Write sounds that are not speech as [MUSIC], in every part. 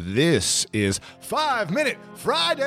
This is Five Minute Friday.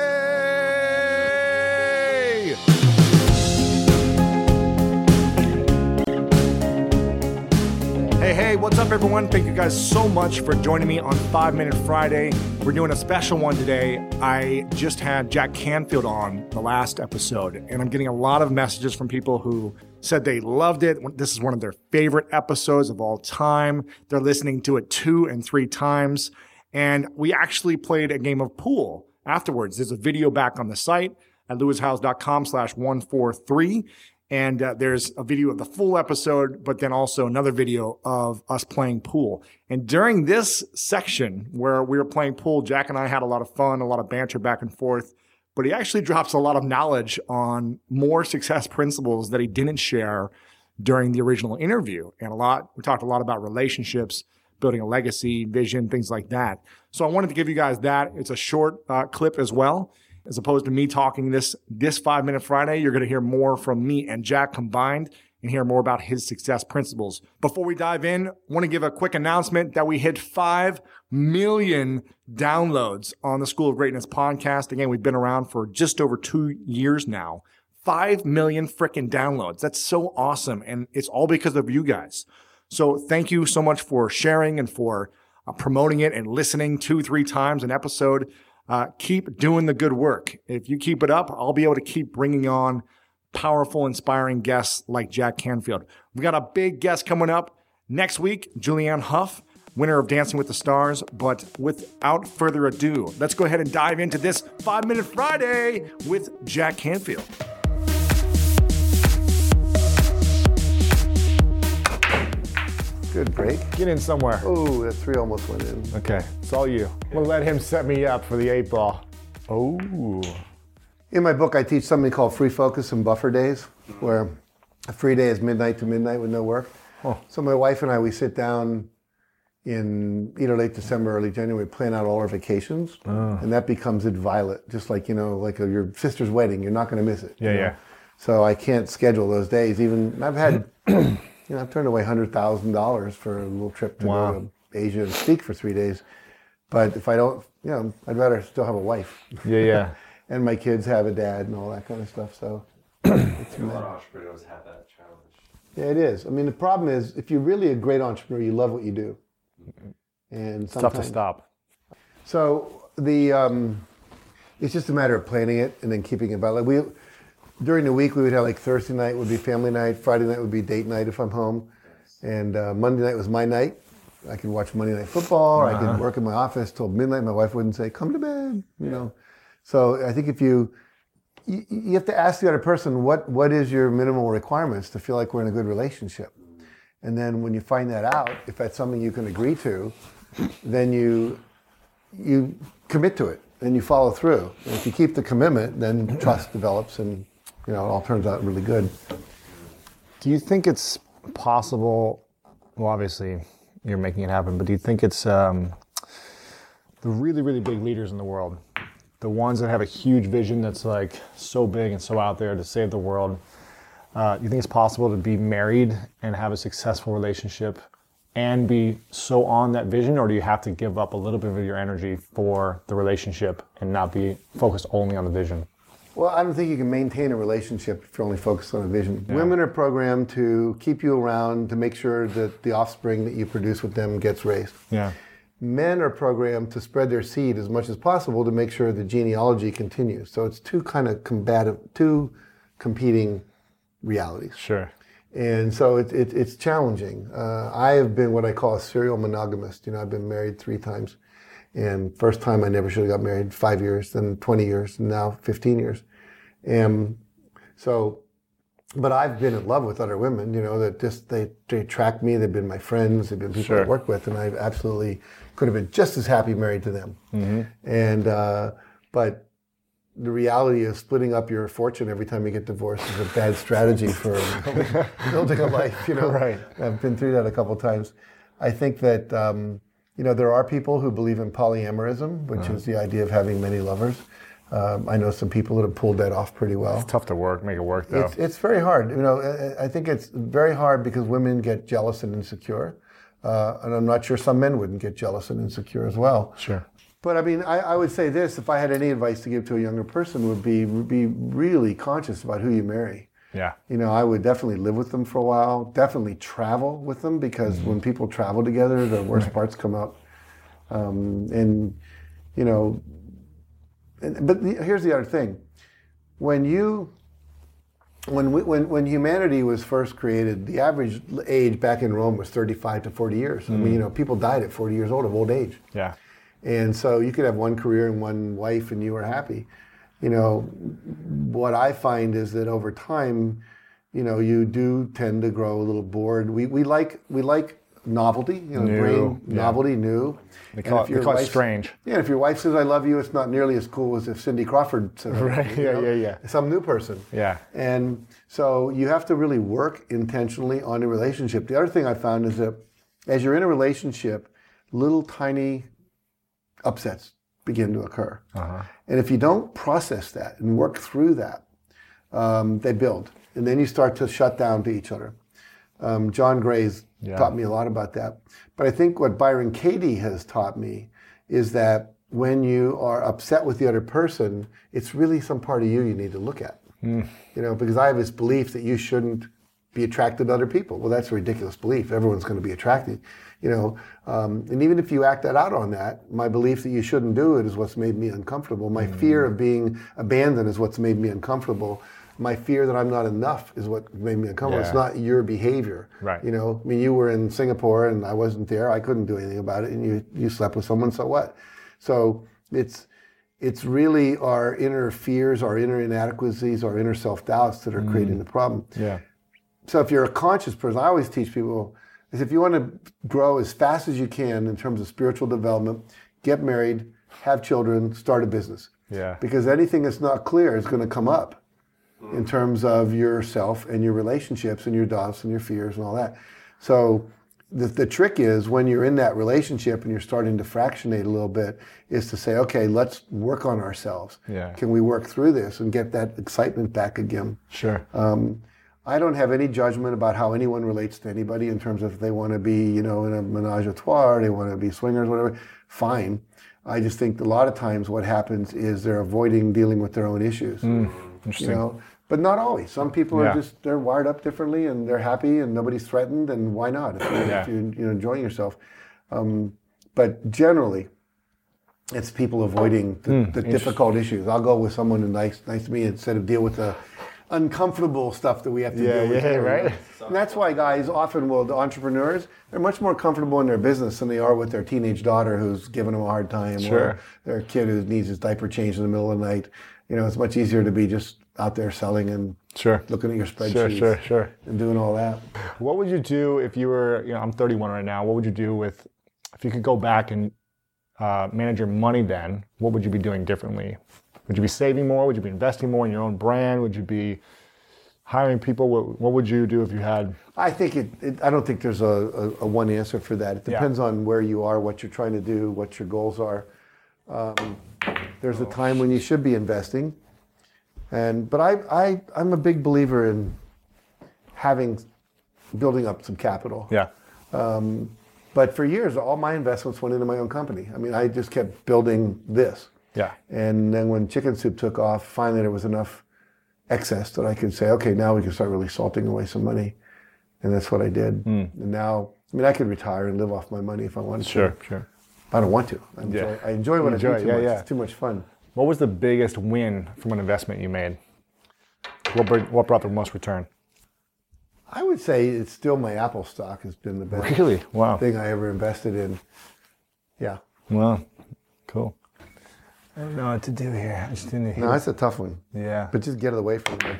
Hey, hey, what's up, everyone? Thank you guys so much for joining me on Five Minute Friday. We're doing a special one today. I just had Jack Canfield on the last episode, and I'm getting a lot of messages from people who said they loved it. This is one of their favorite episodes of all time. They're listening to it two and three times. And we actually played a game of pool afterwards. There's a video back on the site at lewishowes.com slash 143. And uh, there's a video of the full episode, but then also another video of us playing pool. And during this section where we were playing pool, Jack and I had a lot of fun, a lot of banter back and forth. But he actually drops a lot of knowledge on more success principles that he didn't share during the original interview. And a lot, we talked a lot about relationships, building a legacy, vision, things like that. So I wanted to give you guys that. It's a short uh, clip as well. As opposed to me talking this this five minute Friday, you're going to hear more from me and Jack combined and hear more about his success principles. Before we dive in, I want to give a quick announcement that we hit 5 million downloads on the School of Greatness podcast. Again, we've been around for just over two years now. 5 million freaking downloads. That's so awesome. And it's all because of you guys. So thank you so much for sharing and for uh, promoting it and listening two, three times an episode. Uh, keep doing the good work. If you keep it up, I'll be able to keep bringing on powerful, inspiring guests like Jack Canfield. We got a big guest coming up next week, Julianne Hough, winner of Dancing with the Stars. But without further ado, let's go ahead and dive into this Five Minute Friday with Jack Canfield. Good break. Get in somewhere. Oh, that three almost went in. Okay, it's all you. I'm gonna let him set me up for the eight ball. Oh. In my book, I teach something called free focus and buffer days, where a free day is midnight to midnight with no work. Oh. So my wife and I, we sit down in either late December, early January, plan out all our vacations, ah. and that becomes inviolate. just like you know, like a, your sister's wedding. You're not going to miss it. you Yeah, know? yeah. So I can't schedule those days. Even I've had, [CLEARS THROAT] you know, I've turned away hundred thousand dollars for a little trip to Wow. go to Asia and speak for three days. But if I don't, you know, I'd rather still have a wife. Yeah, yeah. [LAUGHS] and my kids have a dad and all that kind of stuff. So [CLEARS THROAT] A lot of entrepreneurs have that challenge. yeah, it is. I mean, the problem is if you're really a great entrepreneur, you love what you do, and It's tough to stop. So the um, it's just a matter of planning it and then keeping it by. Like we during the week we would have like Thursday night would be family night, Friday night would be date night if I'm home, and uh, Monday night was my night. I could watch Monday Night Football. Or I could work in my office till midnight. My wife wouldn't say, "Come to bed," you know. So I think if you you, you have to ask the other person what what is your minimal requirements to feel like we're in a good relationship, and then when you find that out, if that's something you can agree to, then you you commit to it and you follow through. And if you keep the commitment, then trust develops, and you know it all turns out really good. Do you think it's possible? Well, obviously, you're making it happen, but do you think it's um, the really, really big leaders in the world, the ones that have a huge vision that's like so big and so out there to save the world? Uh, do you think it's possible to be married and have a successful relationship and be so on that vision, or do you have to give up a little bit of your energy for the relationship and not be focused only on the vision? Well, I don't think you can maintain a relationship if you're only focused on a vision. Women are programmed to keep you around to make sure that the offspring that you produce with them gets raised. Yeah. Men are programmed to spread their seed as much as possible to make sure the genealogy continues. So it's two kind of combative, two competing realities. Sure. And so it, it, it's challenging. Uh, I have been what I call a serial monogamist. You know, I've been married three times. And first time I never should have got married, five years, then 20 years, and now 15 years. And so, but I've been in love with other women, you know, that just, they, they attract me. They've been my friends. They've been people I Sure. work with. And I absolutely could have been just as happy married to them. And, uh, but the reality is splitting up your fortune every time you get divorced is a bad strategy for building, [LAUGHS] building a life. You know, Right. I've been through that a couple times. I think that um, you know there are people who believe in polyamorism, which is the idea of having many lovers. Um, I know some people that have pulled that off pretty well. It's tough to work, make it work though. It's, it's very hard. You know, I- I think it's very hard because women get jealous and insecure. Uh, and I'm not sure some men wouldn't get jealous and insecure as well. Sure. But I mean, I, I would say this: if I had any advice to give to a younger person, would be be really conscious about who you marry. Yeah. You know, I would definitely live with them for a while. Definitely travel with them because when people travel together, the worst parts come up. Um, and you know, and, but the, here's the other thing: when you when, we, when when humanity was first created, the average age back in Rome was 35 to 40 years. I mean, you know, people died at 40 years old of old age. Yeah. And so you could have one career and one wife and you were happy. You know, what I find is that over time, you know, you do tend to grow a little bored. We, we like we like novelty, you know, New, brain yeah. novelty, new. They call, it, they call it strange. Yeah, if your wife says "I love you," it's not nearly as cool as if Cindy Crawford says. Right, you, you yeah, know? yeah, yeah. Some new person. Yeah. And so you have to really work intentionally on a relationship. The other thing I found is that as you're in a relationship, little tiny upsets begin to occur. And if you don't process that and work through that, um, they build. And then you start to shut down to each other. Um, John Gray's Yeah. taught me a lot about that. But I think what Byron Katie has taught me is that when you are upset with the other person, it's really some part of you you need to look at. You know, because I have this belief that you shouldn't be attracted to other people. Well, that's a ridiculous belief. Everyone's going to be attracted. You know, um, and even if you act that out on that, my belief that you shouldn't do it is what's made me uncomfortable. My fear of being abandoned is what's made me uncomfortable. My fear that I'm not enough is what made me uncomfortable. It's not your behavior. Right. You know, I mean, you were in Singapore and I wasn't there. I couldn't do anything about it. And you, you slept with someone, so what? So it's, it's really our inner fears, our inner inadequacies, our inner self doubts that are creating the problem. Yeah. So if you're a conscious person, I always teach people is if you want to grow as fast as you can in terms of spiritual development, get married, have children, start a business. Yeah. Because anything that's not clear is going to come up in terms of yourself and your relationships and your doubts and your fears and all that. So the, the trick is when you're in that relationship and you're starting to fractionate a little bit is to say, okay, let's work on ourselves. Yeah. Can we work through this and get that excitement back again? Sure. Um, I don't have any judgment about how anyone relates to anybody in terms of if they want to be, you know, in a menage a trois, or they want to be swingers, whatever. Fine. I just think a lot of times what happens is they're avoiding dealing with their own issues. You Interesting. know, but not always. Some people Yeah. are just they're wired up differently and they're happy and nobody's threatened and why not if, you're, Yeah. if you're you know enjoying yourself. Um, but generally, it's people avoiding the, the difficult issues. I'll go with someone who's nice, nice to me instead of deal with the uncomfortable stuff that we have to Yeah, deal with. yeah, here, right. And that's why guys often will, the entrepreneurs, they're much more comfortable in their business than they are with their teenage daughter who's giving them a hard time Sure. or their kid who needs his diaper changed in the middle of the night. You know, it's much easier to be just out there selling and Sure. looking at your spreadsheets Sure, sure, sure. and doing all that. What would you do if you were, you know, I'm 31 right now. What would you do with, if you could go back and uh, manage your money then, what would you be doing differently? Would you be saving more? Would you be investing more in your own brand? Would you be hiring people? What, what would you do if you had, I think it, it I don't think there's a, a, a one answer for that. It Yeah. depends on where you are, what you're trying to do, what your goals are. Um, there's a time when you should be investing. And but I, I I'm a big believer in having building up some capital. yeah, But for years, all my investments went into my own company. I mean, I just kept building this. Yeah, And then when Chicken Soup took off, finally there was enough excess that I could say, okay, now we can start really salting away some money. And that's what I did. Hmm. And now, I mean, I could retire and live off my money if I wanted sure, to. sure. But I don't want to. I enjoy, Yeah. I enjoy what Enjoy I do too yeah, much. yeah. It's too much fun. What was the biggest win from an investment you made? What, what brought the most return? I would say it's still my Apple stock has been the best Really? Wow. thing I ever invested in. Yeah. Well, cool. I don't know what to do here. I just didn't No, that's a tough one. Yeah. But just get it away from me.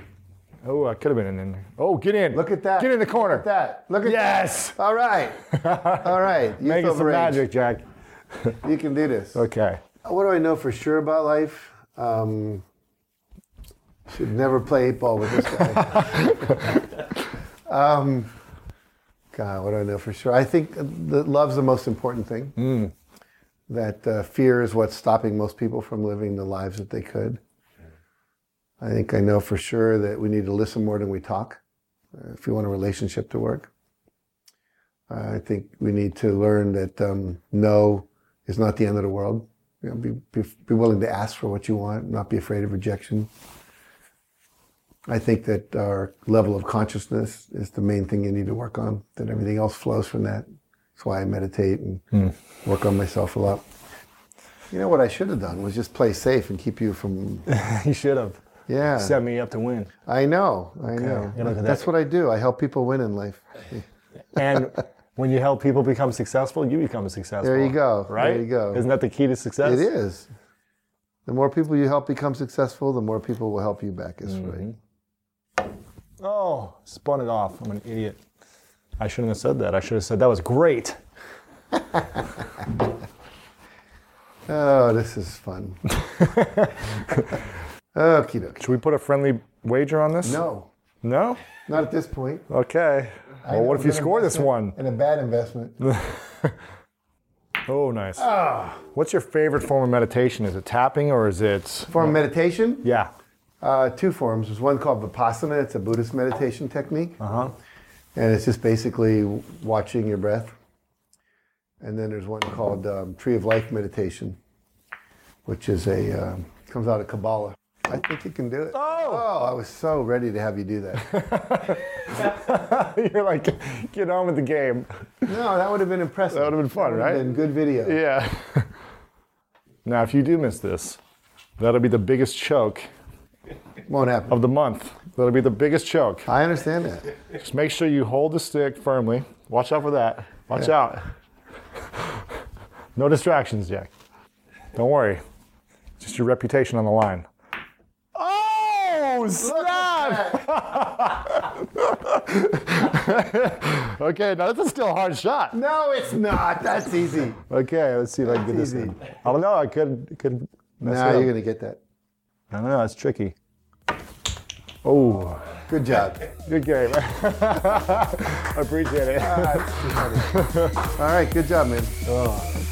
Oh, I could have been in there. Oh, get in. Look at that. Get in the corner. Look at that. Look at Yes. [LAUGHS] All right. All right. Youth Making some overage. magic, Jack. [LAUGHS] You can do this. Okay. What do I know for sure about life? Um, should never play eight ball with this guy. [LAUGHS] um, God, what do I know for sure? I think that love's the most important thing. That uh, fear is what's stopping most people from living the lives that they could. I think I know for sure that we need to listen more than we talk uh, if we want a relationship to work. I think we need to learn that um, no is not the end of the world You know, be, be be willing to ask for what you want, not be afraid of rejection. I think that our level of consciousness is the main thing you need to work on. That everything else flows from that. That's why I meditate and hmm. work on myself a lot. You know what I should have done was just play safe and keep you from. [LAUGHS] you should have Yeah, set me up to win. I know, I know. You know, that- That's what I do. I help people win in life. [LAUGHS] And when you help people become successful, you become successful. There you go. Right? There you go. Isn't that the key to success? It is. The more people you help become successful, the more people will help you back. Is mm-hmm. right. Oh, spun it off. I'm an idiot. I shouldn't have said that. I should have said that was great. Oh, this is fun. [LAUGHS] Okie dokie. Should we put a friendly wager on this? No, No? not at this point. Okay. I Well, know what if you score this investment one? And a bad investment. [LAUGHS] Oh, nice. Ah. What's your favorite form of meditation? Is it tapping or is it. For meditation, Yeah. uh, two forms. There's one called Vipassana. It's a Buddhist meditation technique. Uh huh. And it's just basically watching your breath. And then there's one called um, Tree of Life meditation, which is a um, comes out of Kabbalah. I think you can do it. Oh, oh I was so ready to have you do that. [LAUGHS] You're like, get on with the game. No, that would have been impressive. That would have been fun, right? Been good video. Yeah. [LAUGHS] now, if you do miss this, that'll be the biggest choke Won't happen. of the month. That'll be the biggest choke. I understand that. Just make sure you hold the stick firmly. Watch out for that. Watch Yeah. out. No distractions, Jack. Don't worry. Just your reputation on the line. Oh, snap! [LAUGHS] okay, now that's a still a hard shot. No, it's not. That's easy. Okay, let's see if I can get this Easy. Oh, in. I don't know. I could could mess Now it up. you're gonna get that. I don't know. It's tricky. Oh, Good job. good game. [LAUGHS] I appreciate it. Ah, [LAUGHS] All right, good job, man. Oh.